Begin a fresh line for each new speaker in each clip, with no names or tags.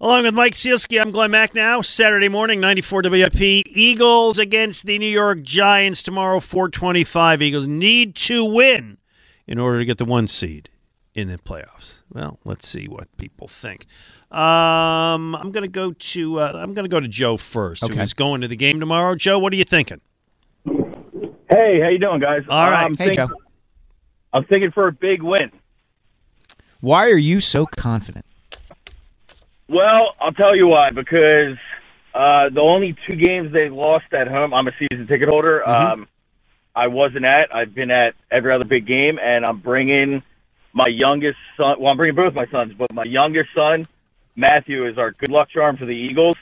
Along with Mike Sielski, I'm Glen Macnow. Saturday morning, 94 WIP. Eagles against the New York Giants tomorrow, 425. Eagles need to win in order to get the one seed in the playoffs. Well, let's see what people think. Um, I'm going to go to uh, I'm going to go to Joe first,
Okay.
who's going to the game tomorrow. Joe, what are you thinking?
Hey, how you doing, guys?
All right.
I'm
Hey,
thinking,
Joe.
I'm thinking for a big win.
Why are you so confident?
Well, I'll tell you why. Because uh, the only two games they lost at home, I'm a season ticket holder. Um, I wasn't at. I've been at every other big game, and I'm bringing my youngest son. Well, I'm bringing both my sons, but my youngest son, Matthew, is our good luck charm for the Eagles.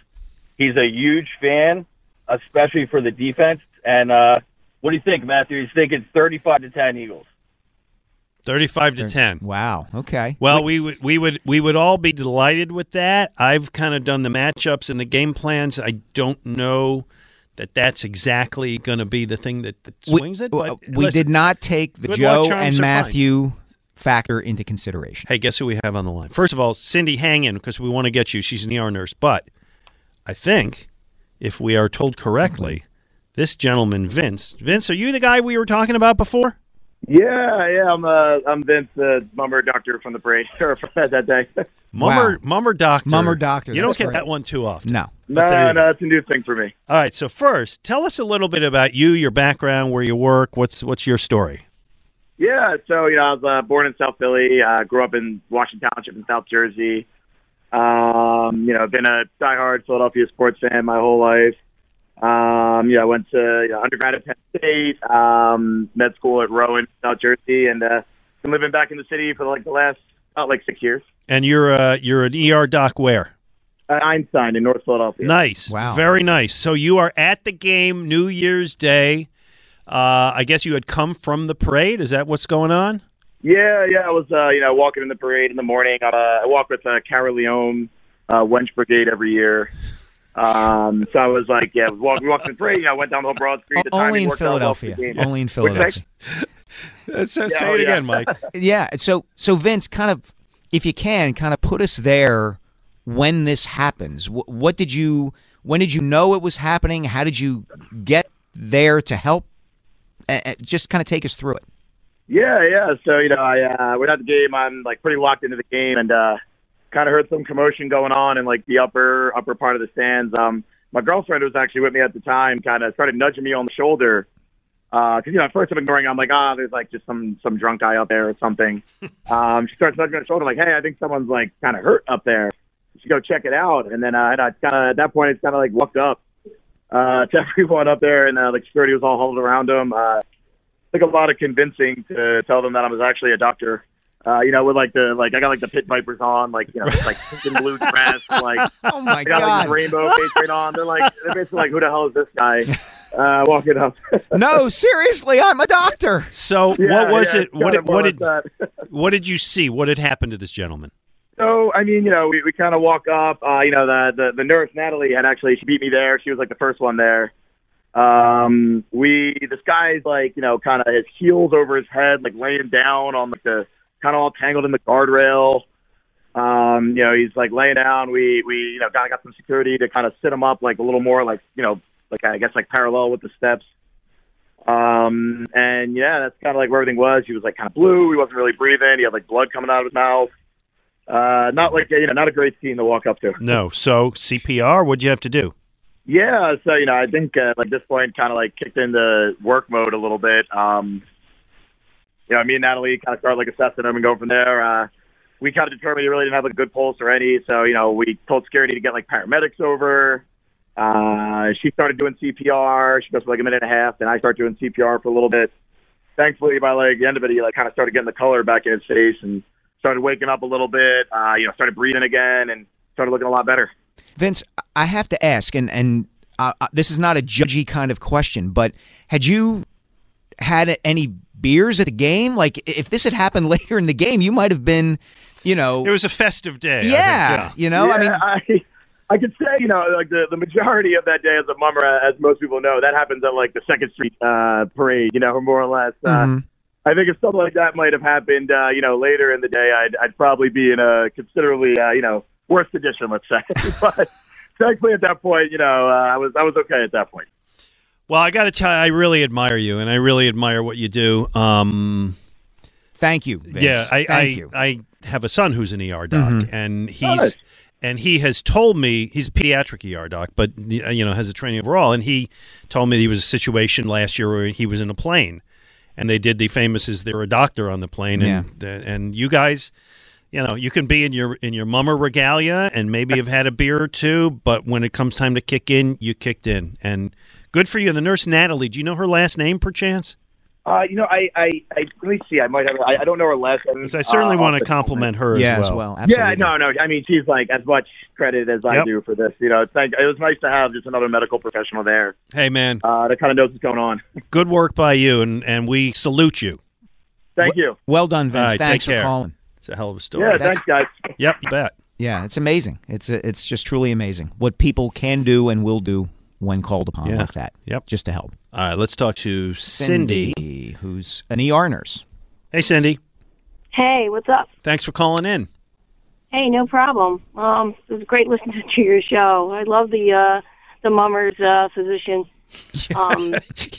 He's a huge fan, especially for the defense. And uh, what do you think, Matthew? He's thinking 35 to 10 Eagles.
35 to 10.
Wow. Okay.
Well, we would we would we would all be delighted with that. I've kind of done the matchups and the game plans. I don't know that that's exactly going to be the thing that, that
we,
swings it. But
we
listen,
did not take the Joe and. Matthew factor into consideration.
Hey, guess who we have on the line? First of all, Cindy, hang in because we want to get you. She's an ER nurse, but I think if we are told correctly, this gentleman, Vince. Vince, are you the guy we were talking about before?
Yeah, yeah, I'm uh, I'm Vince, the mummer doctor from the parade or from that day.
Mummer,
Wow.
mummer doctor.
Mummer doctor,
You don't get
great.
that one too often.
No.
But
no,
you
no, it's a new thing for me.
All right. So first, tell us a little bit about you, your background, where you work. What's what's your story?
Yeah, so you know, I was uh, born in South Philly. Uh, grew up in Washington Township in South Jersey. Um, you know, been a diehard Philadelphia sports fan my whole life. Um, yeah, I went to you know, undergrad at Penn State, um, med school at Rowan, South Jersey, and uh, been living back in the city for like the last about like six years.
And you're uh, you're an ER doc where?
At Einstein in North Philadelphia.
Nice.
Wow.
Very nice. So you are at the game New Year's Day. Uh, I guess you had come from the parade. Is that what's going on?
Yeah, yeah. I was, uh, you know, walking in the parade in the morning. Uh, I walk with uh, Cara Leone, uh, Wench Brigade every year. Um, so I was like, yeah, walk, we walked in the parade. You know, I went down the whole Broad Street. The
Only
timing
in
worked out
Philadelphia. Only in
What'd you?
Philadelphia.
Say
Yeah,
say
oh,
it
yeah.
again, Mike.
Yeah. So so Vince, kind of, if you can, kind of put us there when this happens. Wh- What did you? When did you know it was happening? How did you get there to help? Uh, uh, just kind of take us through it.
Yeah, yeah. So you know, I uh, went out the game. I'm like pretty locked into the game, and uh, kind of heard some commotion going on in like the upper upper part of the stands. Um, my girlfriend was actually with me at the time kind of started nudging me on the shoulder because you know at first I'm ignoring. I'm like, ah, there's like just some some drunk guy up there or something. um, she starts nudging the shoulder like, hey, I think someone's like kind of hurt up there. You should go check it out. And then uh, and I kind of at that point it's kind of like walked up uh, to everyone up there, and uh, like security was all huddled around him. Uh, took a lot of convincing to tell them that I was actually a doctor. Uh, you know, with like the like I got like the pit vipers on, like you know, just, like pink and blue dress, like
Oh my
I got
God!
this rainbow face right on. They're like they're basically like, who the hell is this guy uh, walking up?
no, seriously, I'm a doctor.
So
Yeah,
what was
yeah,
it? What did, what did what did you see? What had happened to this gentleman?
So I mean, you know, we, we kind of walk up. Uh, you know, the, the the nurse Natalie had actually she beat me there. She was like the first one there. Um, we this guy's like you know kind of his heels over his head, like laying down on like the kind of all tangled in the guardrail. Um, you know, he's like laying down. We we you know kind of got some security to kind of sit him up like a little more like you know like I guess like parallel with the steps. Um, and yeah, that's kind of like where everything was. He was like kind of blue. He wasn't really breathing. He had like blood coming out of his mouth. Uh, not like you know, not a great scene to walk up to.
No. So CPR. What'd you have to do?
Yeah, so you know, I think uh, like this point kind of like kicked into work mode a little bit. Um, you know, me and Natalie kind of started like assessing him and going from there. Uh, we kind of determined he really didn't have a good pulse or any, so you know, we told security to get like paramedics over. Uh, she started doing CPR. She goes for like a minute and a half, then I start doing CPR for a little bit. Thankfully, by like the end of it, he like kind of started getting the color back in his face and started waking up a little bit. Uh, you know, started breathing again and started looking a lot better.
Vince, I have to ask, and and uh, uh, this is not a judgy kind of question, but had you had any beers at the game? Like, if this had happened later in the game, you might have been, you know,
It was a festive day. I think,
yeah, you know,
yeah,
I mean,
I, I could say, you know, like the, the majority of that day as a mummer, uh, as most people know, that happens at like the Second Street uh, parade, you know, more or less. Uh,
Mhm.
I think if something like that might have happened, uh, you know, later in the day, I'd, I'd probably be in a considerably, uh, you know, worse condition, let's say. but thankfully, at that point, you know, uh, I was I was okay at that point.
Well, I got to tell you, I really admire you, and I really admire what you do. Um,
thank you. Vince.
yeah, I,
thank
I,
you.
I have a son who's an ER doc,
Mhm.
and he's
Nice.
and he has told me he's a pediatric ER doc, but uh, you know has a training overall, and he told me there was a situation last year where he was in a plane, and they did the famous "Is there a doctor on the plane?" and and you guys. You know, you can be in your in your mummer regalia and maybe have had a beer or two, but when it comes time to kick in, you kicked in. And good for you. The nurse Natalie, do you know her last name perchance?
Uh, you know, I, I, I let me see. I might have. I, I don't know her last name.
Because I certainly
uh,
want to
the top of my-
compliment her
yeah,
as well.
Absolutely.
Yeah, no, no. I mean, she's like as much credit as I
Yep.
do for this. You know, thank. It was nice to have just another medical professional there
Hey, man,
uh, that kind of knows what's going on.
good work by you, and, and we salute you.
Thank you.
Well done, Vince.
All right,
Thanks
take care.
for calling.
It's a hell of a story.
Yeah,
that's-
thanks, guys.
Yep, you bet.
Yeah, it's amazing. It's a, it's just truly amazing what people can do and will do when called upon
Yeah.
like that.
Yep.
Just to help.
All right, let's talk to Cindy.
who's an ER nurse.
Hey, Cindy.
Hey, what's up?
Thanks for calling in.
Hey, no problem. Um, it was great listening to your show. I love the uh, the mummer's uh, physician. Um,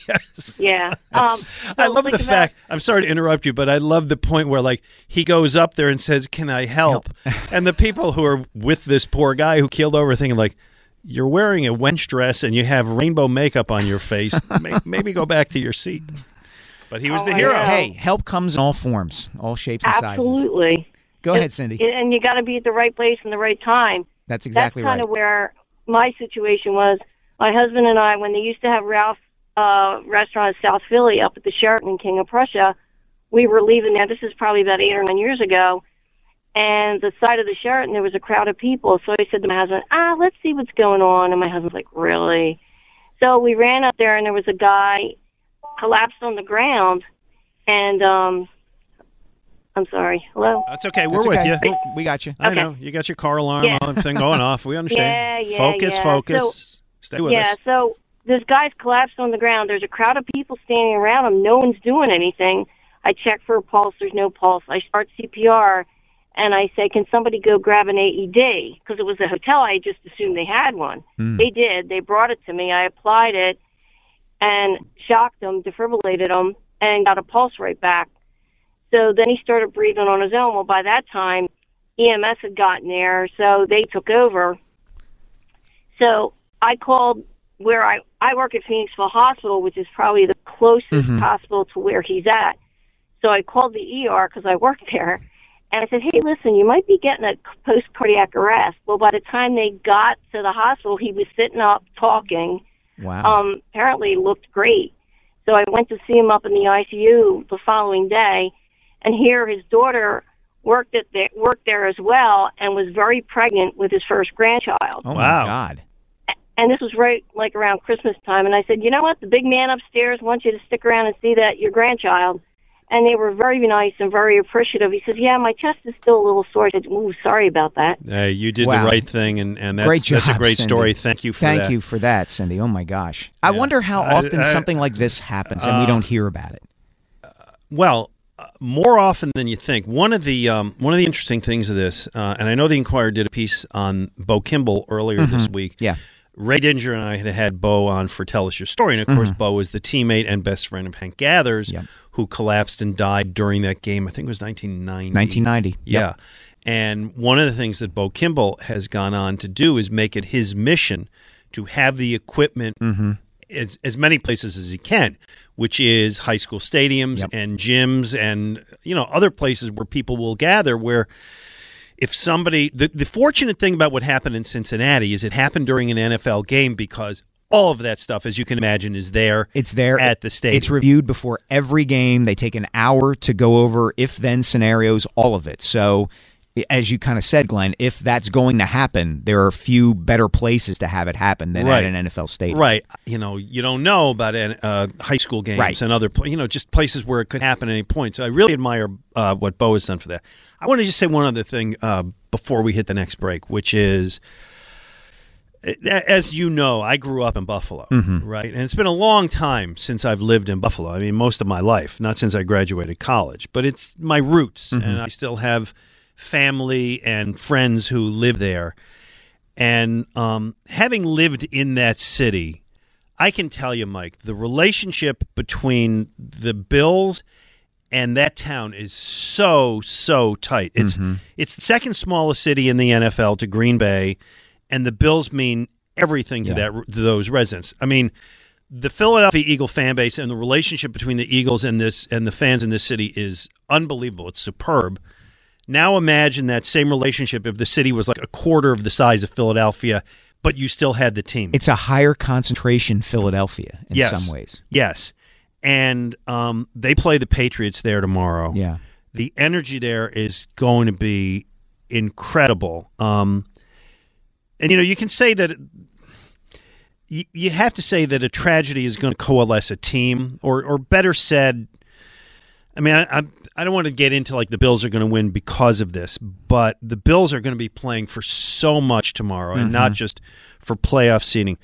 yes.
yeah. Um,
I
so
love the
think about-
fact. I'm sorry to interrupt you, but I love the point where like he goes up there and says, "Can I help?" and the people who are with this poor guy who keeled over, thinking like, "You're wearing a wench dress and you have rainbow makeup on your face. Maybe go back to your seat." But he was
Oh,
the hero.
Hey, help comes in all forms, all shapes and sizes.
Absolutely.
Go ahead, Cindy.
And you got to be at the right place and the right time.
That's exactly
That's kind
right.
of where my situation was. My husband and I, when they used to have Ralph uh, restaurant in South Philly up at the Sheraton King of Prussia, we were leaving there. This is probably about eight or nine years ago. And the side of the Sheraton, there was a crowd of people. So I said to my husband, ah, let's see what's going on. And my husband's like, really? So we ran up there, and there was a guy collapsed on the ground. And um, I'm sorry. Hello.
That's okay. We're
That's
with
okay.
you.
We got you.
I
Okay.
know you got your car alarm
Yeah.
on thing going off. We understand.
Yeah, yeah,
focus,
yeah.
focus. Stay with
yeah,
us. Yeah.
So this guy's collapsed on the ground. There's a crowd of people standing around him. No one's doing anything. I check for a pulse. There's no pulse. I start CPR, and I say, "Can somebody go grab an AED?" Because it was a hotel. I just assumed they had one.
Hmm.
They did. They brought it to me. I applied it, and shocked him, defibrillated him, and got a pulse right back. So then he started breathing on his own. Well, by that time, EMS had gotten there, so they took over. So I called where I I work at Phoenixville Hospital, which is probably the closest
Mhm.
hospital to where he's at. So I called the ER because I work there, and I said, "Hey, listen, you might be getting a post cardiac arrest." Well, by the time they got to the hospital, he was sitting up talking.
Wow.
Um, apparently looked great. So I went to see him up in the ICU the following day, and here his daughter worked at the, worked there as well, and was very pregnant with his first grandchild
oh
wow.
my God.
and this was right like around Christmas time. And I said, you know what? The big man upstairs wants you to stick around and see that your grandchild. And they were very nice and very appreciative. He says, yeah, my chest is still a little sore. I said, ooh, sorry about that.
Uh, you did
Wow.
the right thing, and, and that's,
Great
that's a great
Cindy.
story. Thank you for
Thank
that.
you for that, Cindy. Oh my gosh. I
Yeah.
wonder how
I-
often
I-
something like this happens and we
Uh,
don't hear about it.
Well, more often than you think. One of the um, one of the interesting things of this, uh, and I know the Inquirer did a piece on Bo Kimble earlier this week.
Yeah.
Ray Didinger and I had had Bo on for Tell Us Your Story, and of course, Bo was the teammate and best friend of Hank Gathers,
Yep.
Who collapsed and died during that game. I think it was 1990.
1990.
Yeah.
Yep.
And one of the things that Bo Kimble has gone on to do is make it his mission to have the equipment
Mm-hmm.
as, as many places as he can, which is high school stadiums
Yep.
and gyms and you know other places where people will gather where if somebody the, the fortunate thing about what happened in Cincinnati is it happened during an NFL game because all of that stuff as you can imagine is there
It's there
at the stadium.
It's reviewed before every game. They take an hour to go over if then scenarios, all of it. So, as you kind of said, Glen, if that's going to happen, there are few better places to have it happen than
Right.
at an NFL stadium.
Right. You know, you don't know about uh, high school games
Right.
and other, you know, just places where it could happen at any point. So I really admire uh, what Bo has done for that. I want to just say one other thing uh, before we hit the next break, which is, as you know, I grew up in Buffalo, mm-hmm. right? And it's been a long time since I've lived in Buffalo. I mean, most of my life, not since I graduated college, but it's my roots, mm-hmm. and I still have family and friends who live there. And um, having lived in that city, I can tell you, Mike, the relationship between the Bills and that town is so so tight. It's mm-hmm. it's the second smallest city in the NFL to Green Bay, and the Bills mean everything to that to those residents. I mean, the Philadelphia Eagle fan base and the relationship between the Eagles and this and the fans in this city is unbelievable. It's superb. Now imagine that same relationship if the city was like a quarter of the size of Philadelphia, but you still had the team.
It's a higher concentration Philadelphia in
Yes.
some ways.
Yes. And um, they play the Patriots there tomorrow.
Yeah.
The energy there is going to be incredible. Um, and, you know, you can say that you, you have to say that a tragedy is going to coalesce a team, or, or better said, I mean, I, I, I don't want to get into like the Bills are going to win because of this, but the Bills are going to be playing for so much tomorrow and not just for playoff seeding.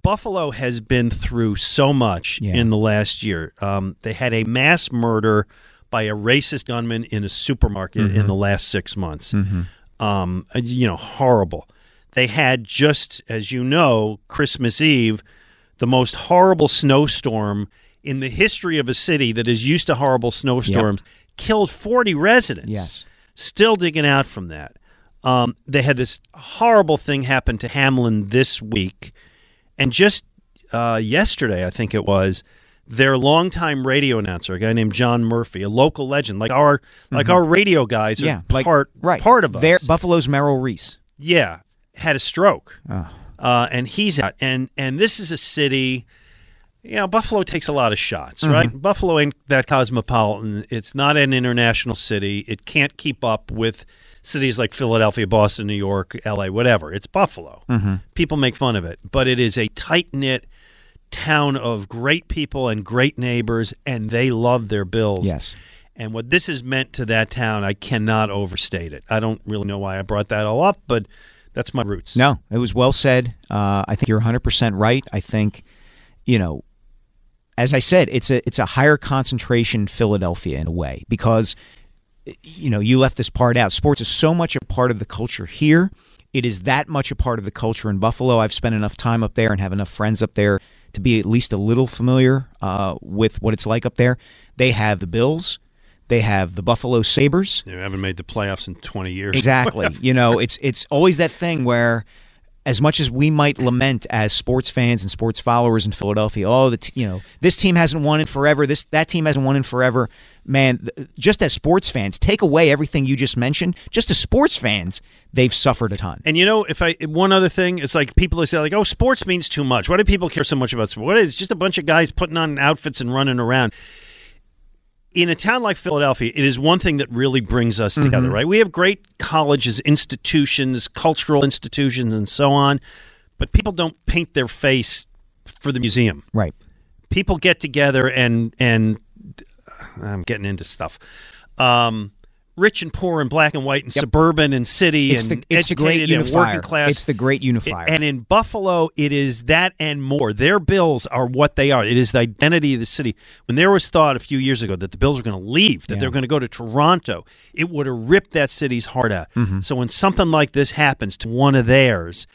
Buffalo has been through so much
Yeah.
in the last year. Um, they had a mass murder by a racist gunman in a supermarket in the last six months. Um, uh, you know, horrible. They had just, as you know, Christmas Eve, the most horrible snowstorm in the history of a city that is used to horrible snowstorms, killed 40 residents
Yes.
still digging out from that. Um, they had this horrible thing happen to Hamlin this week, and just uh, yesterday, I think it was, their longtime radio announcer, a guy named John Murphy, a local legend, like our like our radio guys, are
Mm-hmm. Yeah. Like,
part
right.
part of us.
They're- Buffalo's Merrill Reese.
Yeah, had a stroke,
Oh.
uh, and he's out. And and this is a city. You know, Buffalo takes a lot of shots,
Mm-hmm.
right? Buffalo ain't that cosmopolitan. It's not an international city. It can't keep up with cities like Philadelphia, Boston, New York, L.A., whatever. It's Buffalo.
Mm-hmm.
People make fun of it, but it is a tight knit town of great people and great neighbors, and they love their Bills.
Yes.
And what this has meant to that town, I cannot overstate it. I don't really know why I brought that all up, but that's my roots.
No, it was well said. Uh, I think you're 100% right. I think, you know, as I said, it's a it's a higher concentration Philadelphia in a way because you know, you left this part out. Sports is so much a part of the culture here. It is that much a part of the culture in Buffalo. I've spent enough time up there and have enough friends up there to be at least a little familiar uh, with what it's like up there. They have the Bills. They have the Buffalo Sabres.
They haven't made the playoffs in 20 years.
Exactly. you know, it's it's always that thing where as much as we might lament as sports fans and sports followers in Philadelphia, oh, the t- you know this team hasn't won in forever. This that team hasn't won in forever. Man, th- just as sports fans, take away everything you just mentioned. Just as sports fans, they've suffered a ton.
And you know, if I one other thing, it's like people say like, "Oh, sports means too much." Why do people care so much about sport? What is just a bunch of guys putting on outfits and running around? In a town like Philadelphia, it is one thing that really brings us together, right? We have great colleges, institutions, cultural institutions, and so on, but people don't paint their face for the museum.
Right.
people get together and and I'm getting into stuff. Um, rich and poor and black and white and
Yep.
suburban and city
It's
and
the it's
educated and working class.
It's the great unifier.
And in Buffalo, it is that and more. Their bills are what they are. It is the identity of the city. When there was thought a few years ago that the Bills were going to leave, that
Yeah.
they're going to go to Toronto, it would have ripped that city's heart out.
Mm-hmm.
So when something like this happens to one of theirs,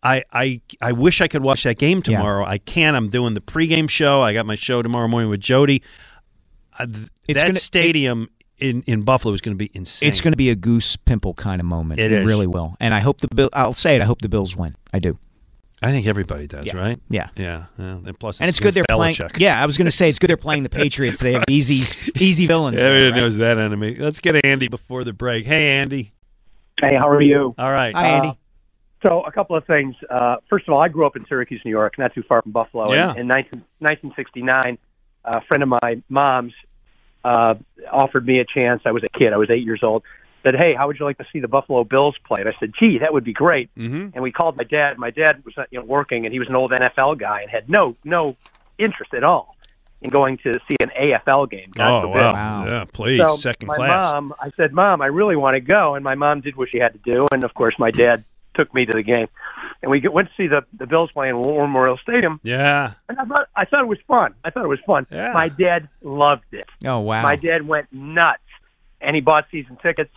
I, I I wish I could watch that game
Yeah.
tomorrow. I can't. I'm doing the pregame show. I got my show tomorrow morning with Jody. Uh, that
gonna-
stadium in, in Buffalo is going to be insane.
it's going to be a goose pimple kind of moment.
It
It,
is.
really will. And I hope the Bill. I'll say it. I hope the Bills win. I do.
I think everybody does,
Yeah.
right?
Yeah.
Yeah. yeah. And plus,
And it's good they're
against
playing. Yeah, I was going to say it's good they're playing the Patriots. They have easy, easy villains. there,
Everybody
right?
knows that enemy. Let's get Andy before the break. Hey, Andy.
Hey, how are you?
All right.
Hi, Andy.
Uh, So, a couple of things. Uh, first of all, I grew up in Syracuse, New York, not too far from Buffalo.
Yeah.
In, in 19, 1969, a friend of my mom's uh, offered me a chance. I was a kid. I was eight years old. Said, "Hey, how would you like to see the Buffalo Bills play?" And I said, "Gee, that would be great."
mm-hmm.
And we called my dad. My dad was uh, you know working, and he was an old NFL guy and had no no interest at all in going to see an AFL game. God
Oh,
forbid.
wow.
Wow.
Yeah, please.
So
Second
my
class.
mom, I said, "Mom, I really want to go," and my mom did what she had to do, and of course, my dad took me to the game, and we went to see the the Bills play in War Memorial Stadium,
yeah.
and I thought I thought it was fun. I thought it was fun.
Yeah.
My dad loved it.
Oh wow.
My dad went nuts, and he bought season tickets,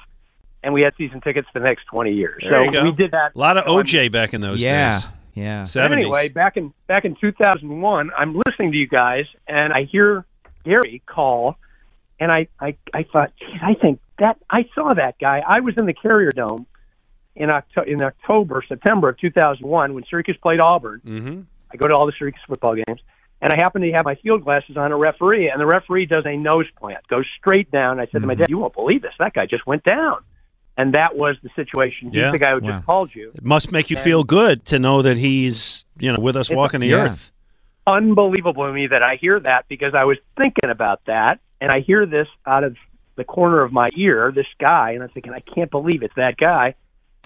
and we had season tickets for the next twenty years.
There you
so
go.
we did that.
A lot of
So I'm-
OJ back in those
yeah.
days.
Yeah.
70s.
but anyway, back in back in 2001, I'm listening to you guys, and I hear Gary call, and I I I thought, geez, I think that I saw that guy. I was in the Carrier Dome in October, in October, September of 2001 when Syracuse played Auburn.
mm-hmm.
I go to all the Syracuse football games, and I happen to have my field glasses on a referee, and the referee does a nose plant, goes straight down. I said to my dad, "You won't believe this. That guy just went down." And that was the situation. He's
Yeah.
the guy who
Wow.
just called you.
It must make you feel good to know that he's, you know, with us walking the
yeah.
earth.
unbelievable to me that I hear that because I was thinking about that and I hear this out of the corner of my ear, this guy, and I'm thinking, I can't believe it's that guy.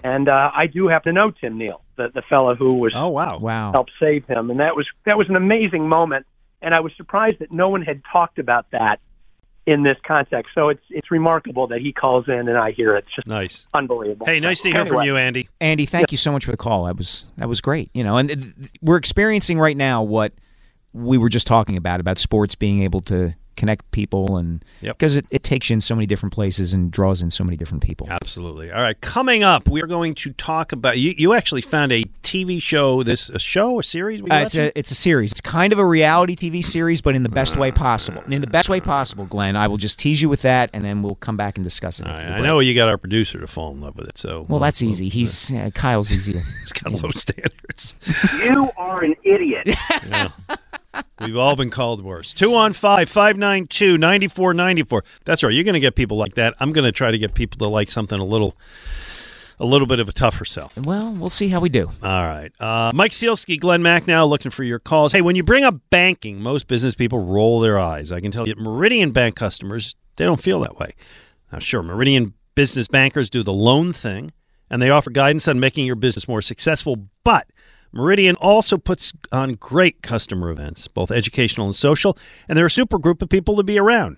And uh, I do have to know Tim Neal, the the fellow who was
Oh, wow.
Wow.
helped save him, and that was that was an amazing moment. And I was surprised that no one had talked about that in this context. So it's it's remarkable that he calls in and I hear it. It's just
Nice.
unbelievable.
Hey, nice to hear from you, Andy.
Andy, thank you so much for the call. That was that was great. You know, and th- th- we're experiencing right now what we were just talking about about sports being able to connect people and
Yep.
because it, it takes you in so many different places and draws in so many different people.
Absolutely. All right. Coming up, we are going to talk about. You, you actually found a TV show, this a show, a series?
Uh, it's a it's a series. It's kind of a reality TV series, but in the best way possible. In the best way possible, Glen. I will just tease you with that, and then we'll come back and discuss it.
Right, I know you got our producer to fall in love with it. So
Well, that's easy. He's uh, Kyle's easy. to-
he's got low standards.
You are an idiot.
We've all been called worse. 215 592 9494. That's right. You're going to get people like that. I'm going to try to get people to like something a little a little bit of a tougher sell.
Well, we'll see how we do.
All right. Uh, Mike Sielski, Glenn Mack now looking for your calls. Hey, when you bring up banking, most business people roll their eyes. I can tell you, Meridian Bank customers, they don't feel that way. Now, sure, Meridian business bankers do the loan thing, and they offer guidance on making your business more successful, but Meridian also puts on great customer events, both educational and social, and they're a super group of people to be around.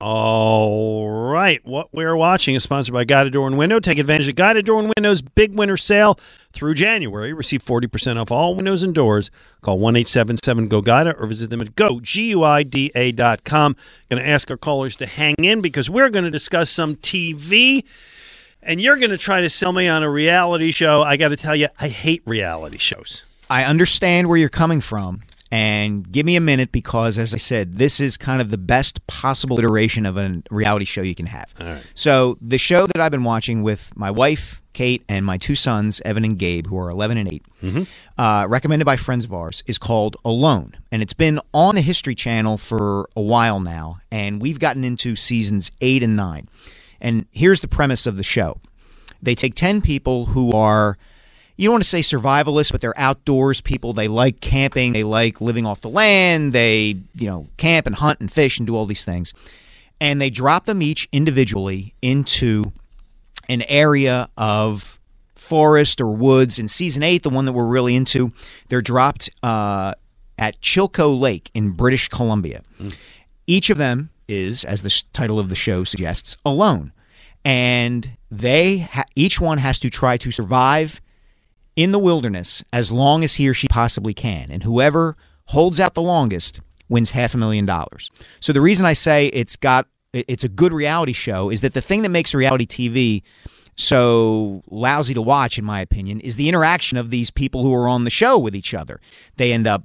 All right. What we're watching is sponsored by Guida Door and Window. Take advantage of Guida Door and Window's big winter sale through January. Receive 40% off all windows and doors. Call 1 877 GO GUIDA or visit them at goguida.com. Going to ask our callers to hang in because we're going to discuss some TV. And you're going to try to sell me on a reality show. I got to tell you, I hate reality shows.
I understand where you're coming from. And give me a minute because, as I said, this is kind of the best possible iteration of a reality show you can have. So, the show that I've been watching with my wife, Kate, and my two sons, Evan and Gabe, who are 11 and 8, uh, recommended by friends of ours, is called Alone. And it's been on the History Channel for a while now. And we've gotten into seasons 8 and 9. And here's the premise of the show they take 10 people who are you don't want to say survivalists, but they're outdoors people. They like camping. They like living off the land. They, you know, camp and hunt and fish and do all these things. And they drop them each individually into an area of forest or woods. In season eight, the one that we're really into, they're dropped uh, at Chilko Lake in British Columbia. Each of them is, as the title of the show suggests, alone. And they ha- each one has to try to survive in the wilderness as long as he or she possibly can. And whoever holds out the longest wins half a million dollars. So the reason I say it's got it's a good reality show is that the thing that makes reality TV so lousy to watch in my opinion is the interaction of these people who are on the show with each other. They end up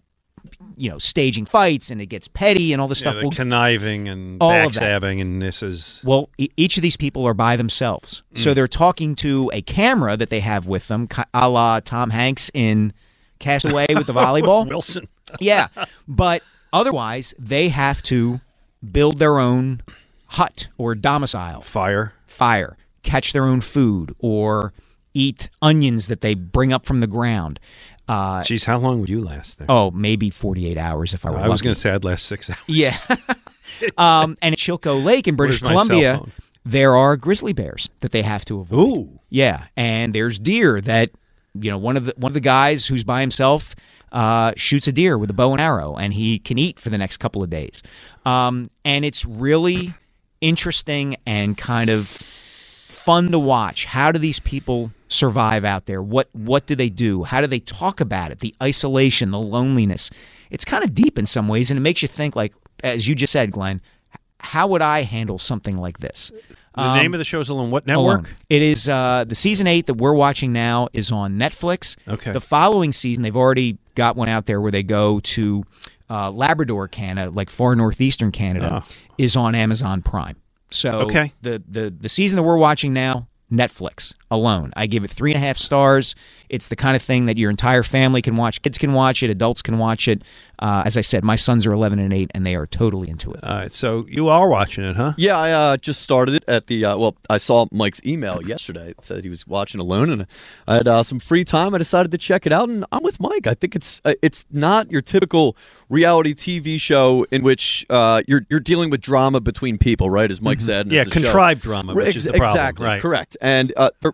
you know staging fights and it gets petty and all this
Yeah,
stuff. Well,
conniving and
All
backstabbing, and this is
well, e- each of these people are by themselves. So mm. they're talking to a camera that they have with them, a la Tom Hanks in Castaway with the volleyball.
Wilson.
yeah. But otherwise, they have to build their own hut or domicile,
Fire.
fire, catch their own food, or eat onions that they bring up from the ground. Uh,
Jeez, how long would you last there?
oh, maybe 48 hours if I were
I was going to say I'd last six hours.
Yeah. um, and at Chilko Lake in British
Where's
Columbia, there are grizzly bears that they have to avoid.
Ooh.
Yeah, and there's deer that you know one of the one of the guys who's by himself uh, shoots a deer with a bow and arrow, and he can eat for the next couple of days. Um, and it's really interesting and kind of fun to watch. How do these people survive out there? What what do they do? How do they talk about it? The isolation, the loneliness. It's kind of deep in some ways, and it makes you think. Like as you just said, Glen, how would I handle something like this?
The name of the show is on what network?
Alone. It is uh, the season eight that we're watching now is on Netflix.
Okay.
The following season, they've already got one out there where they go to uh, Labrador, Canada, like far northeastern Canada, is on Amazon Prime. So
Okay.
the the the season that we're watching now, Netflix alone. I give it three and a half stars. It's the kind of thing that your entire family can watch. Kids can watch it. Adults can watch it. Uh, as I said, my sons are 11 and 8, and they are totally into it.
All right, so you are watching it, huh?
Yeah, I uh, just started it at the. Uh, well, I saw Mike's email yesterday. It said he was watching alone, and I had uh, some free time. I decided to check it out, and I'm with Mike. I think it's uh, it's not your typical reality TV show in which uh, you're you're dealing with drama between people, right? As Mike said,
Mm-hmm. Yeah,
as the show-
contrived drama, which
Ex-
is the problem.
Exactly,
right.
correct. And uh, they're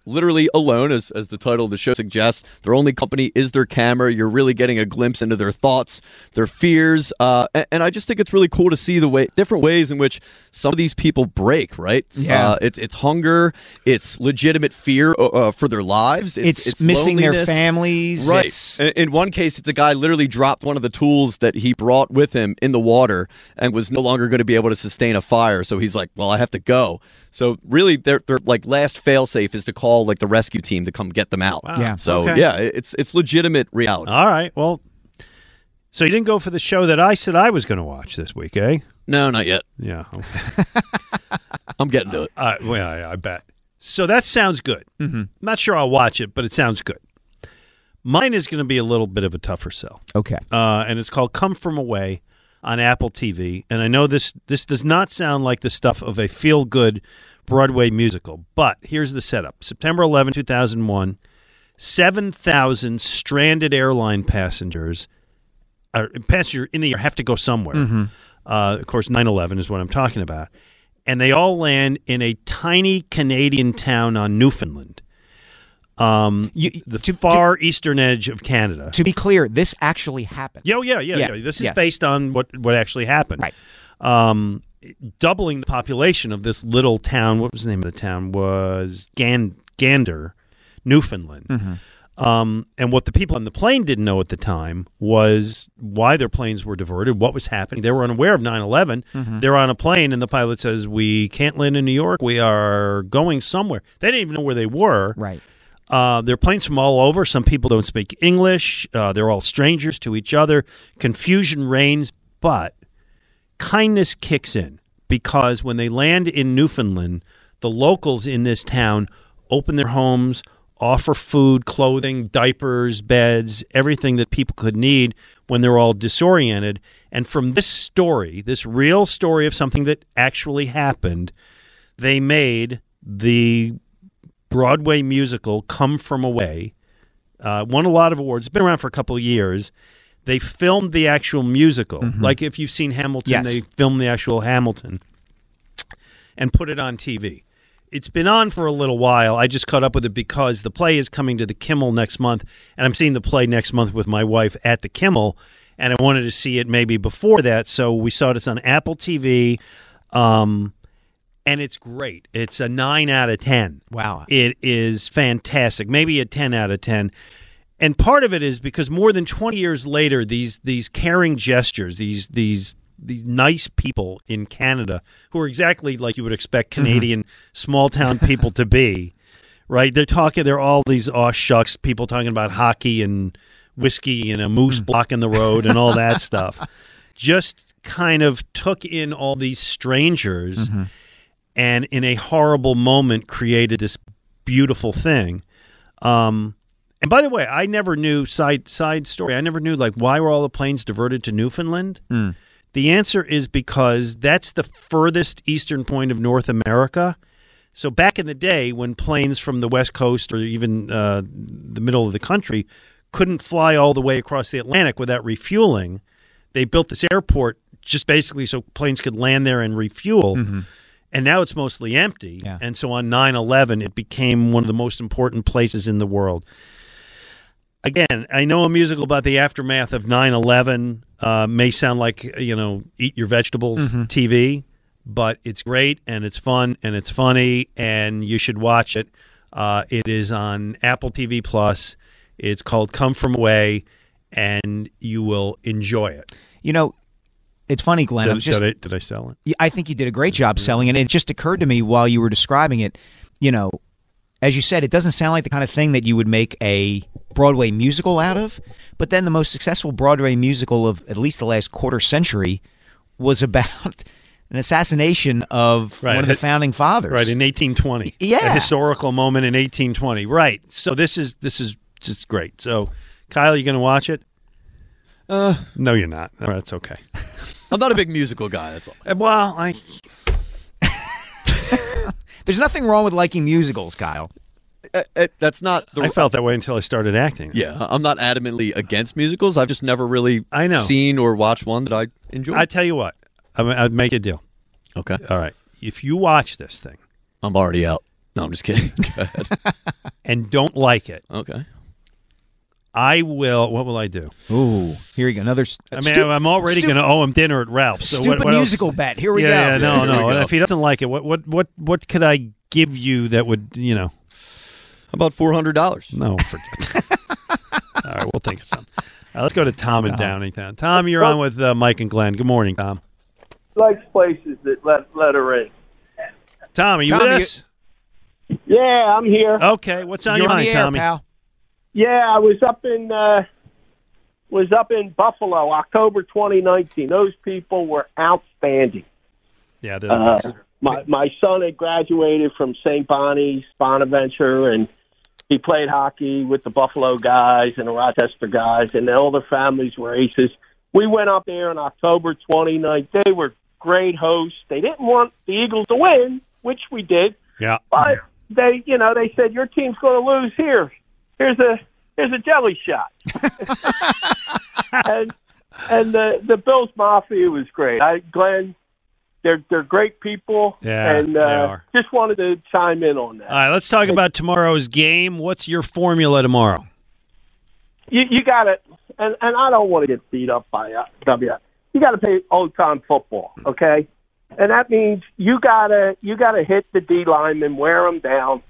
literally alone, as as the title of the show suggests. Their only company is their camera. You're really getting a glimpse into their thoughts, their fears, uh, and, and I just think it's really cool to see the way different ways in which some of these people break. Right?
Yeah.
Uh, it's it's hunger, it's legitimate fear uh, uh, for their lives, it's,
It's, missing their families.
Right.
It's-
In, in one case, it's a guy literally dropped one of the tools that he brought with him in the water and was no longer going to be able to sustain a fire. So he's like, "Well, I have to go." So really, their their like last failsafe is to call like the rescue team to come get them out.
Wow.
Yeah.
So
Okay.
yeah, it's it's legitimate reality.
All right. Well, so you didn't go for the show that I said I was going to watch this week, eh?
no, not yet.
Yeah. Okay.
I'm getting to it.
Uh, well, I, I bet. So that sounds good.
Mm-hmm.
Not sure I'll watch it, but it sounds good. Mine is going to be a little bit of a tougher sell,
okay.
uh, and it's called "Come From Away" on Apple TV. And I know this this does not sound like the stuff of a feel good Broadway musical, but here's the setup: September 11, 2001, seven thousand stranded airline passengers, uh, passenger in the air have to go somewhere. Uh, of course, 9/11 is what I'm talking about, and they all land in a tiny Canadian town on Newfoundland. Um,
You-
the
to-
far eastern edge of Canada.
To be clear, this actually happened.
Yeah, oh, yeah, yeah,
Yeah,
yeah. This is
yes.
based on what what actually happened.
Right.
Um, doubling the population of this little town. What was the name of the town? Was Gan- Gander, Newfoundland.
Mm-hmm.
Um, and what the people on the plane didn't know at the time was why their planes were diverted, what was happening. They were unaware of 9 11.
Mm-hmm.
They're on a plane, and the pilot says, We can't land in New York. We are going somewhere. They didn't even know where they were.
Right.
Uh, there are planes from all over. Some people don't speak English. Uh, they're all strangers to each other. Confusion reigns, but kindness kicks in because when they land in Newfoundland, the locals in this town open their homes, offer food, clothing, diapers, beds, everything that people could need when they're all disoriented. And from this story, this real story of something that actually happened, they made the Broadway musical Come From Away. Uh, won a lot of awards. Been around for a couple years. They filmed the actual musical. Like if you've seen Hamilton,
Yes.
they filmed the actual Hamilton and put it on TV. It's been on for a little while. I just caught up with it because the play is coming to the Kimmel next month, and I'm seeing the play next month with my wife at the Kimmel, and I wanted to see it maybe before that. So we saw this on Apple TV, um, and it's great. It's a nine out of ten.
Wow.
It is fantastic. Maybe a 10 out of 10. And part of it is because more than 20 years later these these caring gestures, these these these nice people in Canada who are exactly like you would expect mm-hmm. Canadian small town people to be, right? They're talking they're all these aw shucks people talking about hockey and whiskey and a moose mm. blocking the road and all that stuff. Just kind of took in all these strangers mm-hmm. and in a horrible moment created this beautiful thing. Um, and by the way, I never knew side side story. I never knew like why were all the planes diverted to Newfoundland. The answer is because that's the furthest eastern point of North America. So back in the day, when planes from the west coast or even uh, the middle of the country couldn't fly all the way across the Atlantic without refueling, they built this airport just basically so planes could land there and refuel. And now it's mostly empty.
Yeah.
And so on 9 11, it became one of the most important places in the world. Again, I know a musical about the aftermath of 9 11 uh, may sound like, you know, eat your vegetables TV, but it's great and it's fun and it's funny and you should watch it. Uh, it is on Apple TV Plus. It's called Come From Away and you will enjoy it.
You know, it's funny, Glen. I
Did,
was just
did I, did I sell it?
I think you did a great job selling it. It just occurred to me while you were describing it, you know, as you said, it doesn't sound like the kind of thing that you would make a Broadway musical out of. But then the most successful Broadway musical of at least the last quarter century was about an assassination of
Right.
one of the founding fathers.
Right in 1820.
Yeah.
a historical moment in 1820. Right. So this is this is just great. So, Kyle, you going to watch it?
Uh,
No, you're not. All right, That's okay.
I'm not a big musical guy. That's all.
Uh, Well, I
There's nothing wrong with liking musicals, Kyle.
Uh, uh, that's not the.
I felt that way until I started acting.
yeah, I'm not adamantly against musicals. I've just never really
I know.
seen or watched one that I enjoy.
I tell you what, I mean, I'd make a deal.
okay,
All right, if you watch this thing
I'm already out. No, I'm just kidding. Go ahead.
and don't like it,
Okay.
I will. What will I do?
Ooh, here you go. Another. s-
I mean,
stu-
I'm already
stu-
going to owe him dinner at Ralph's. So
Stupid
what else-
musical bet. Here we
yeah,
go.
Yeah, no, no. If he doesn't like it, what, what, what, what could I give you that would, you know?
How about four hundred dollars?
No, forget. All right, we'll think of something. Uh, let's go to Tom in Downingtown. Tom, you're on with uh, Mike and Glen. Good morning, Tom.
likes places that let let her in.
Tom, are you
Tom,
with us?
Yeah, I'm here.
Okay, what's on
You're
your
on
mind,
the air,
Tommy?
pal.
Yeah, I was up in uh, was up in Buffalo, October 2019. Those people were outstanding.
Yeah, the
Uh, my my son had graduated from St. Bonnie's Bonaventure, and he played hockey with the Buffalo guys and the Rochester guys, and all their families were aces. We went up there on October 29th. They were great hosts. They didn't want the Eagles to win, which we did.
yeah.
But they, you know, they said your team's going to lose here. Here's a here's a jelly shot. and and the the Bills Mafia was great. I Glen, they're they're great people.
Yeah,
and
they
uh,
are.
just wanted to chime in on that.
All right, let's talk about tomorrow's game. What's your formula tomorrow?
you you got it, and and I don't want to get beat up by uh, W. You got to play old time football, okay? And that means you gotta you gotta hit the D linemen, wear them down,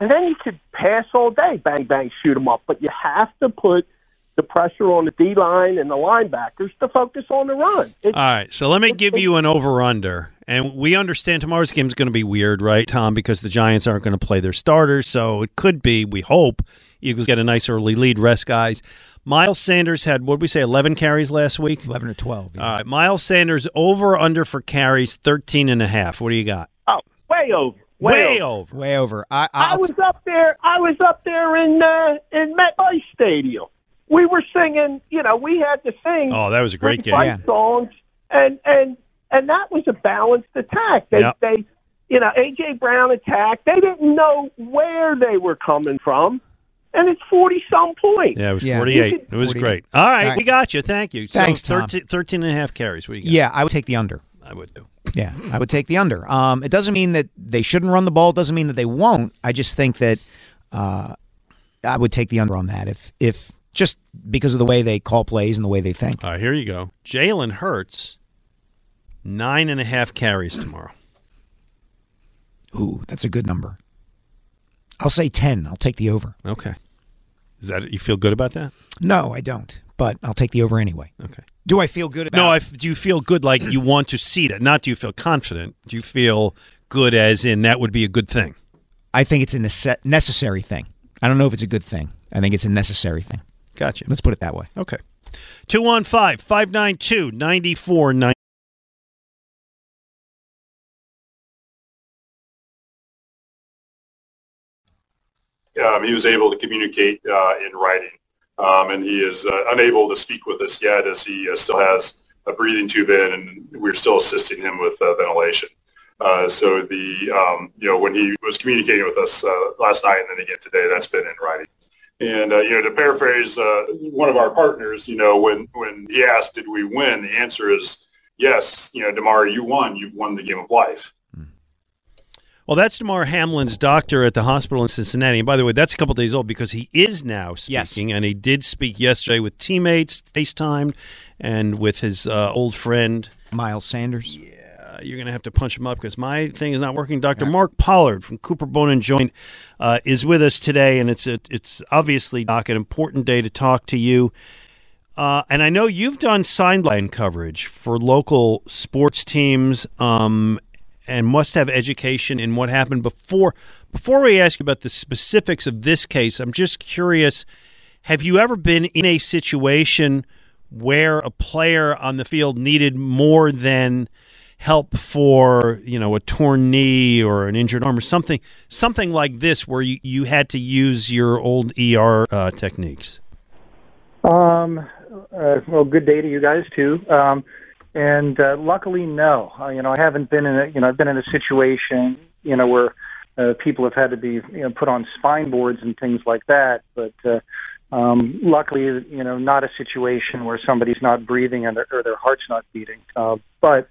and then you could pass all day, bang bang, shoot them up. But you have to put the pressure on the D line and the linebackers to focus on the run. It's,
All right, so let me give you an over under. And we understand tomorrow's game is going to be weird, right, Tom? Because the Giants aren't going to play their starters. So it could be, we hope, Eagles get a nice early lead, rest guys. Miles Sanders had, what did we say, 11 carries last week?
Eleven or twelve. yeah.
All right, Miles Sanders over under for carries, 13 and a half. What do you got?
oh, way over, way, over.
over.
Way over. I,
I
I'll
was up there. I was up there in uh, in MetLife Stadium. We were singing. You know, we had to sing.
Oh, that was a great game.
Yeah.
songs, and and and that was a balanced attack. They
Yep.
they, you know, AJ Brown attacked. They didn't know where they were coming from, and it's forty some points.
Yeah, it was
Yeah.
48. It was
48.
great. All right,
All right.
we got you. Thank you.
Thanks,
so
Tom.
13, 13 and a half carries. What do you got?
yeah, I would take the under.
I would do.
Yeah, I would take the under. Um, it doesn't mean that they shouldn't run the ball. It doesn't mean that they won't. I just think that uh, I would take the under on that if if just because of the way they call plays and the way they think.
All right, here you go. Jalen Hurts, nine and a half carries tomorrow.
Ooh, that's a good number. I'll say ten. I'll take the over.
Okay. Is that you feel good about that?
No, I don't. But I'll take the over anyway.
Okay.
Do I feel good about?
No, I f do you feel good like you want to see that? Not do you feel confident? Do you feel good as in that would be a good thing?
I think it's a nece- necessary thing. I don't know if it's a good thing. I think it's a necessary thing.
Gotcha.
Let's put it that way.
Okay. 215 592 9490.
um, he was able to communicate uh, in writing, um, and he is uh, unable to speak with us yet, as he uh, still has a breathing tube in, and we're still assisting him with uh, ventilation. Uh, so the um, you know when he was communicating with us uh, last night and then again today, that's been in writing. And uh, you know to paraphrase one of our partners, you know when when he asked, "Did we win?" The answer is yes. You know, Damar, you won. You've won the game of life.
Well, that's Damar Hamlin's doctor at the hospital in Cincinnati. And by the way, that's a couple days old because he is now
Yes.
speaking, and he did speak yesterday with teammates, FaceTimed, and with his uh, old friend.
Miles Sanders.
Yeah you're going to have to punch him up because my thing is not working. Dr. Mark Pollard from Cooper Bone and Joint uh, is with us today, and it's a, it's obviously Doc an important day to talk to you. Uh, and I know you've done sideline coverage for local sports teams, um, and must have education in what happened before. Before we ask you about the specifics of this case, I'm just curious: Have you ever been in a situation where a player on the field needed more than help for you know a torn knee or an injured arm or something something like this where you, you had to use your old ER uh, techniques?
Um, uh, well, good day to you guys too. Um, and uh, luckily, no. Uh, you know, I haven't been in a you know I've been in a situation you know where uh, people have had to be you know put on spine boards and things like that, but. Uh, um, luckily, you know, not a situation where somebody's not breathing and their, or their heart's not beating. Uh, but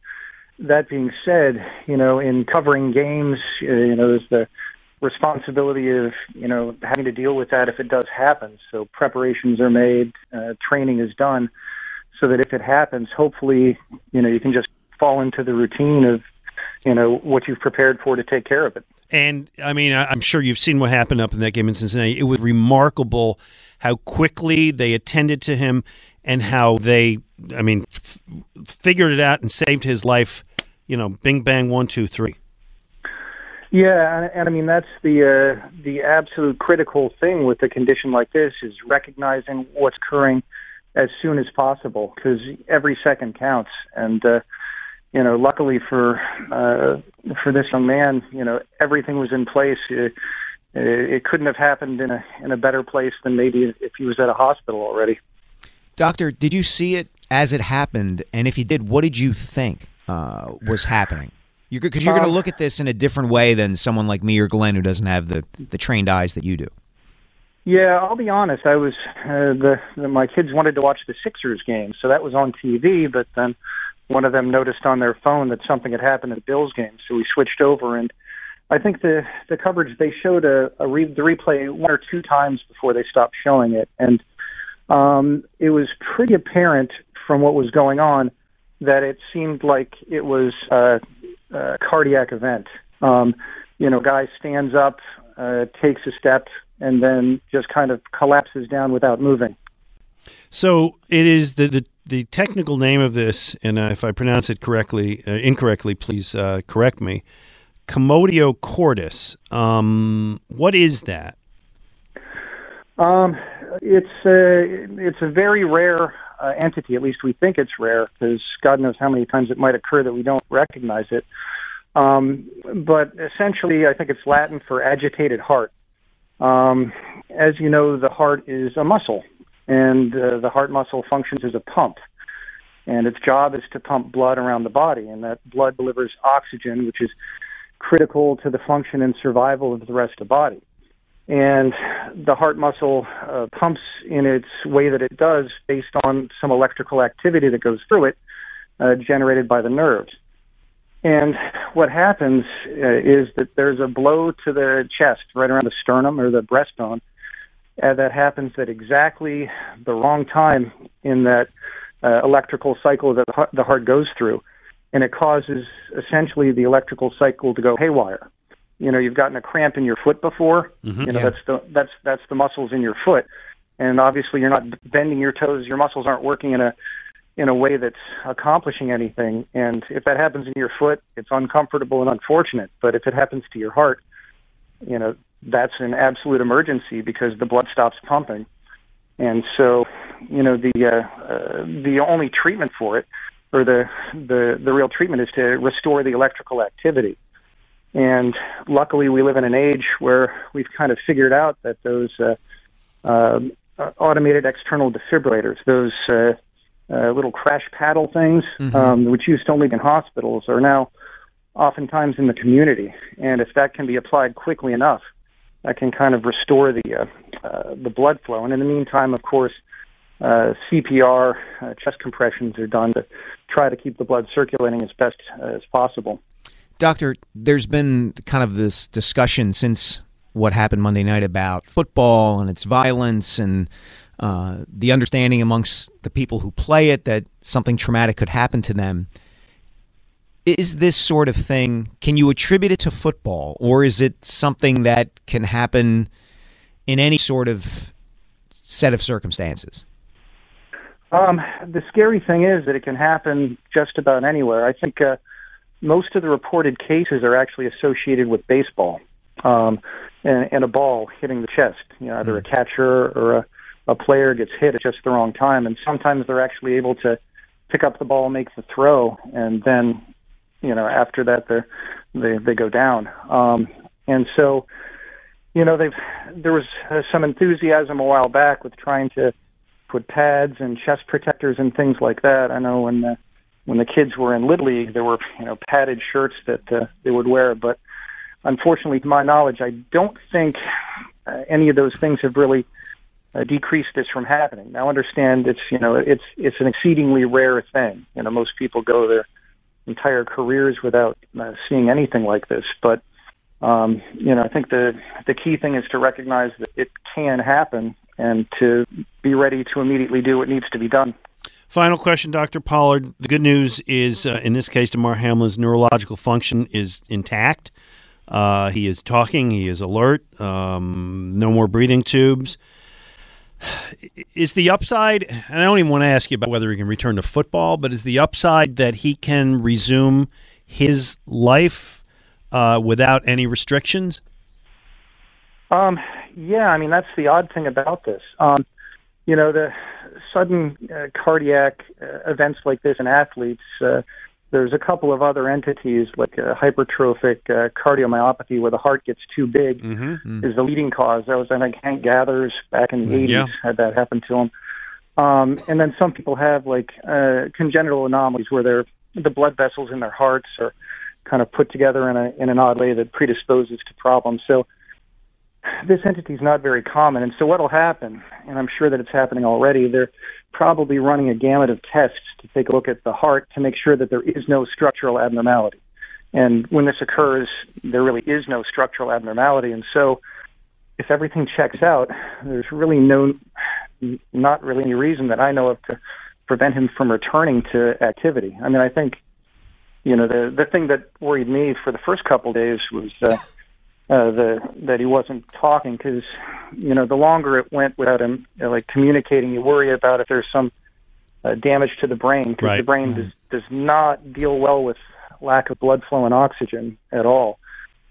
that being said, you know, in covering games, uh, you know, there's the responsibility of you know having to deal with that if it does happen. So preparations are made, uh, training is done, so that if it happens, hopefully, you know, you can just fall into the routine of you know what you've prepared for to take care of it.
And I mean, I'm sure you've seen what happened up in that game in Cincinnati. It was remarkable how quickly they attended to him and how they, I mean, f- figured it out and saved his life. You know, bing bang, one, two, three.
Yeah, and, and I mean that's the uh, the absolute critical thing with a condition like this is recognizing what's occurring as soon as possible because every second counts. And uh, you know, luckily for uh, for this young man, you know, everything was in place. It, it couldn't have happened in a in a better place than maybe if he was at a hospital already.
Doctor, did you see it as it happened? And if you did, what did you think uh, was happening? Because you're, you're going to look at this in a different way than someone like me or Glen who doesn't have the, the trained eyes that you do.
Yeah, I'll be honest. I was uh, the, the my kids wanted to watch the Sixers game, so that was on TV. But then one of them noticed on their phone that something had happened at the Bills game, so we switched over. And I think the the coverage they showed a, a re, the replay one or two times before they stopped showing it, and um, it was pretty apparent from what was going on that it seemed like it was a, a cardiac event. Um, you know, guy stands up, uh, takes a step, and then just kind of collapses down without moving.
So it is the the, the technical name of this, and uh, if I pronounce it correctly, uh, incorrectly, please uh, correct me. Commotio cordis. Um, what is that?
Um, it's a it's a very rare uh, entity. At least we think it's rare because God knows how many times it might occur that we don't recognize it. Um, but essentially, I think it's Latin for agitated heart. Um, as you know, the heart is a muscle, and uh, the heart muscle functions as a pump. And its job is to pump blood around the body, and that blood delivers oxygen, which is critical to the function and survival of the rest of the body. And the heart muscle uh, pumps in its way that it does based on some electrical activity that goes through it, uh, generated by the nerves. And what happens uh, is that there's a blow to the chest, right around the sternum or the breastbone, uh, that happens at exactly the wrong time in that uh, electrical cycle that the heart goes through. And it causes essentially the electrical cycle to go haywire. You know, you've gotten a cramp in your foot before.
Mm-hmm.
You know,
Yeah.
that's the that's that's the muscles in your foot. And obviously you're not bending your toes, your muscles aren't working in a in a way that's accomplishing anything. And if that happens in your foot, it's uncomfortable and unfortunate. But if it happens to your heart, you know, that's an absolute emergency because the blood stops pumping. And so, you know, the uh, uh, the only treatment for it, or the the the real treatment, is to restore the electrical activity. And luckily, we live in an age where we've kind of figured out that those uh, uh, automated external defibrillators, those uh, uh, little crash paddle things,
Mhm.
um, which used to only be in hospitals, are now oftentimes in the community. And if that can be applied quickly enough, that can kind of restore the uh, uh, the blood flow. And in the meantime, of course, uh, CPR, uh, chest compressions are done to try to keep the blood circulating as best uh, as possible.
Doctor, there's been kind of this discussion since what happened Monday night about football and its violence and uh, the understanding amongst the people who play it that something traumatic could happen to them. Is this sort of thing, can you attribute it to football, or is it something that can happen in any sort of set of circumstances?
Um, the scary thing is that it can happen just about anywhere. I think uh, most of the reported cases are actually associated with baseball um, and, and a ball hitting the chest. You know, either a catcher or a, a player gets hit at just the wrong time, and sometimes they're actually able to pick up the ball, make the throw, and then you know after that the they they go down. Um, and so, you know, they've there was uh, some enthusiasm a while back with trying to put pads and chest protectors and things like that. I know when the when the kids were in little league, there were you know padded shirts that uh, they would wear, but unfortunately, to my knowledge, I don't think uh, any of those things have really uh, decreased this from happening. Now, understand it's you know it's it's an exceedingly rare thing. You know, most people go their entire careers without uh, seeing anything like this, but um, you know, I think the the key thing is to recognize that it can happen and to be ready to immediately do what needs to be done.
Final question, Dr. Pollard. The good news is, uh, in this case, Damar Hamlin's neurological function is intact. Uh, he is talking. He is alert. Um, no more breathing tubes. Is the upside, and I don't even want to ask you about whether he can return to football, but is the upside that he can resume his life uh, without any restrictions?
Um, yeah, I mean that's the odd thing about this. Um, you know, the sudden uh, cardiac uh, events like this in athletes. Uh, there's a couple of other entities like uh, hypertrophic uh, cardiomyopathy, where the heart gets too big,
Mm-hmm.
is the leading cause. That was I think Hank Gathers back in the
Mm,
80s
yeah.
had that happen to him. Um, and then some people have like uh, congenital anomalies where their the blood vessels in their hearts are kind of put together in a in an odd way that predisposes to problems. So this entity is not very common. And so what will happen, and I'm sure that it's happening already, they're probably running a gamut of tests to take a look at the heart to make sure that there is no structural abnormality. And when this occurs, there really is no structural abnormality. And so if everything checks out, there's really no, not really any reason that I know of to prevent him from returning to activity. I mean, I think, you know, the the thing that worried me for the first couple days was uh, uh, the that he wasn't talking because, you know, the longer it went without him uh, like communicating, you worry about if there's some uh, damage to the brain because
Right.
the brain does does not deal well with lack of blood flow and oxygen at all.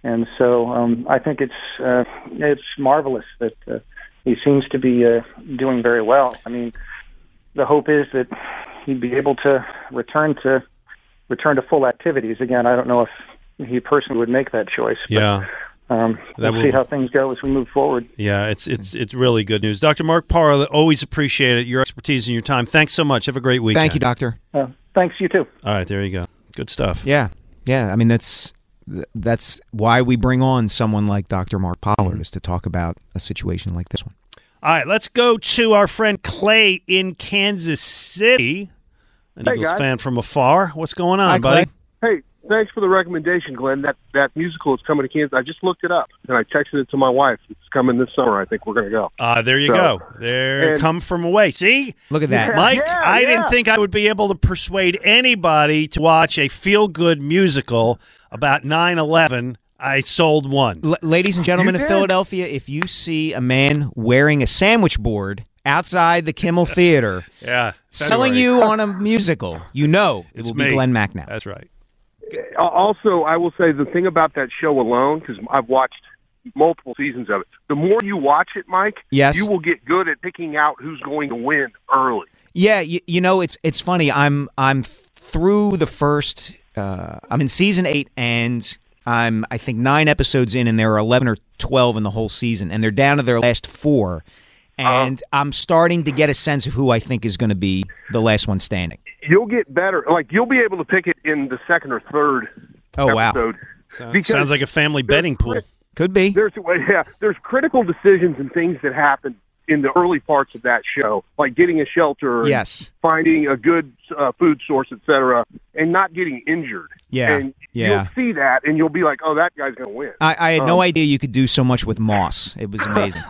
And so um, I think it's uh, it's marvelous that uh, he seems to be uh, doing very well. I mean, the hope is that he'd be able to return to return to full activities again. I don't know if he personally would make that choice. but,
Yeah.
Um,
That
we'll
will-
see how things go as we move forward.
Yeah, it's it's it's really good news. Dr. Mark Parra, always appreciate it, your expertise and your time. Thanks so much. Have a great weekend.
Thank you, doctor.
Uh, thanks, you too.
All right, there you go. Good stuff.
Yeah, yeah. I mean, that's that's why we bring on someone like Dr. Mark Pollard
Mm-hmm.
is to talk about a situation like this one.
All right, let's go to our friend Clay in Kansas City. An
Hey,
Eagles
guys.
fan from afar. What's going on,
Hi,
buddy?
Clay.
Hey, thanks for the recommendation, Glen. That that musical is coming to Kansas. I just looked it up and I texted it to my wife. It's coming this summer. I think we're going to go.
Uh, there you
So-
go. There,
and-
come from away. See,
Look at that.
Yeah,
Mike.
yeah,
I didn't think I would be able to persuade anybody to watch a feel-good musical about 9/11. I sold one.
L- ladies and gentlemen of. Philadelphia, if you see a man wearing a sandwich board outside the Kimmel Theater
Yeah,
selling you on a musical, you know it
It's
will
me.
be Glen Macnow.
That's right.
Al- Also, I will say the thing about that show alone, because I've watched multiple seasons of it. The more you watch it, Mike,
Yes.
you will get good at picking out who's going to win early.
Yeah, you, you know it's it's funny. I'm I'm through the first. Uh, I'm in season eight, and I'm I think nine episodes in, and there are eleven or twelve in the whole season, and they're down to their last four. And I'm starting to get a sense of who I think is going to be the last one standing.
You'll get better. Like you'll be able to pick it in the second or third
Oh wow,
episode.
Sounds,
Because
sounds like a family betting pool.
could be.
There's yeah, there's critical decisions and things that happen in the early parts of that show, like getting a shelter,
Yes.
finding a good uh, food source, etc., and not getting injured.
Yeah,
and
yeah.
you'll see that, and you'll be like, "Oh, that guy's going to win."
I, I had no
Um,
idea you could do so much with moss. It was amazing.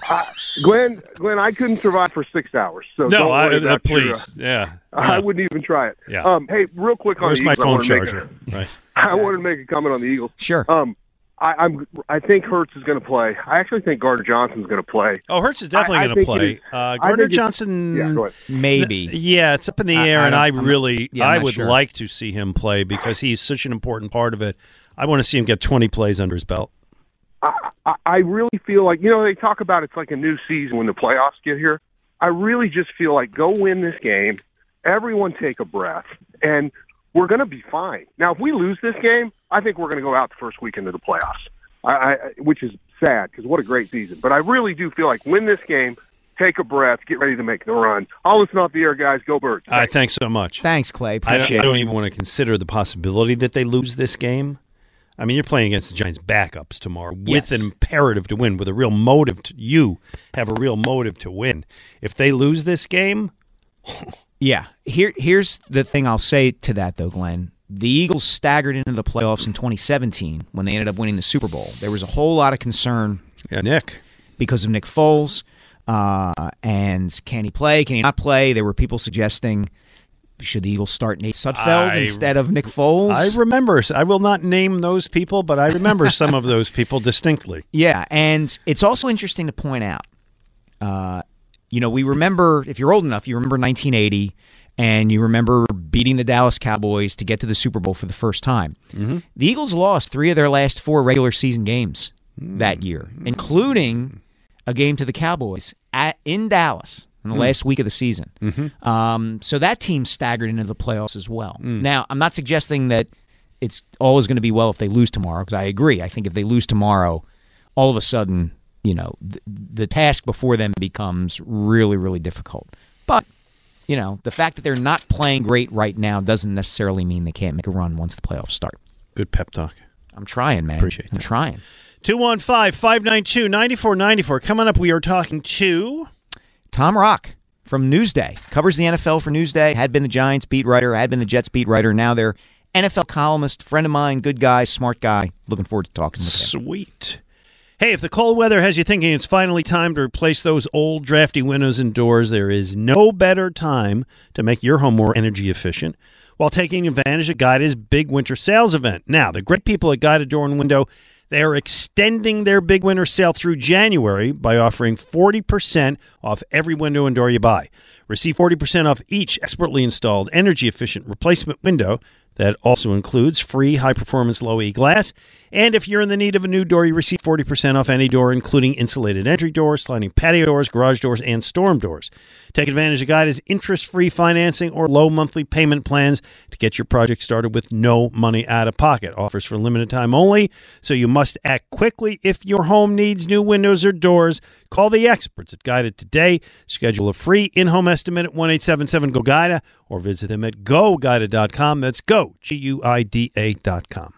Glen, Glen, I couldn't survive for six hours. So
No, I, uh,
about your,
please. yeah.
uh, I wouldn't even try it.
Yeah.
Um, hey, real quick on
Where's
the
my
Eagles, I
phone
wanna
charger?
a-
Right.
I wanted to make a comment on the Eagles.
Sure.
Um, I, I'm. I think Hurts is going to play. I actually think Gardner Johnson's going to play.
Oh, Hurts is definitely
I- I
going to play.
is-
Uh, Gardner Johnson.
Yeah.
Maybe.
Yeah, it's up in the
I-
air,
I
and I
I'm-
really,
yeah, I'm
I
not
would
sure.
like to see him play because he's such an important part of it. I want to see him get 20 plays under his belt.
I, I I really feel like you know they talk about it's like a new season when the playoffs get here. I really just feel like go win this game. Everyone take a breath, and we're going to be fine. Now, if we lose this game, I think we're going to go out the first weekend of the playoffs, I, I, which is sad because what a great season. But I really do feel like win this game, take a breath, get ready to make the run. I'll listen off the air, guys. Go Birds.
Uh, thanks so much.
Thanks, Clay.
I don't,
Appreciate
I don't even want to consider the possibility that they lose this game. I mean, you're playing against the Giants' backups tomorrow with
Yes.
an imperative to win, with a real motive. To, you have a real motive to win. If they lose this game,
Yeah. Here here's the thing I'll say to that though, Glen. The Eagles staggered into the playoffs in 2017 when they ended up winning the Super Bowl. There was a whole lot of concern
yeah, Nick,
because of Nick Foles uh, and can he play? Can he not play? There were people suggesting should the Eagles start Nate Sudfeld
I-
instead of Nick Foles?
I remember. I will not name those people, but I remember some of those people distinctly.
Yeah, and it's also interesting to point out. Uh, you know, we remember if you're old enough, you remember 1980, and you remember beating the Dallas Cowboys to get to the Super Bowl for the first time.
Mm-hmm.
The Eagles lost three of their last four regular season games that year, including a game to the Cowboys at in Dallas in the
Mm.
last week of the season.
Mhm.
Um, so that team staggered into the playoffs as well. Now, I'm not suggesting that it's always going to be well if they lose tomorrow, because I agree. I think if they lose tomorrow, all of a sudden, you know, th- the task before them becomes really, really difficult. But you know, the fact that they're not playing great right now doesn't necessarily mean they can't make a run once the playoffs start.
Good pep talk.
I'm trying, man.
Appreciate it.
I'm
that.
trying.
215 592 9494. Coming up, we are talking to.
Tom Rock from Newsday covers the NFL for Newsday. Had been the Giants beat writer, had been the Jets beat writer. Now they're NFL columnist, friend of mine, good guy, smart guy. Looking forward to talking with him.
Sweet. Hey, if the cold weather has you thinking it's finally time to replace those old drafty windows and doors, there is no better time to make your home more energy efficient while taking advantage of Guida's big winter sales event. Now, the great people at Guida Door and Window, they are extending their big winter sale through January by offering 40% off every window and door you buy. Receive 40% off each expertly installed energy efficient replacement window that also includes free high performance low E glass. And if you're in the need of a new door, you receive 40% off any door, including insulated entry doors, sliding patio doors, garage doors, and storm doors. Take advantage of Guida's interest free financing or low monthly payment plans to get your project started with no money out of pocket. Offers for limited time only, so you must act quickly if your home needs new windows or doors. Call the experts at Guida today. Schedule a free in home estimate at 1 877 GO GUIDA or visit them at goguida.com. That's go, G U I D A.com.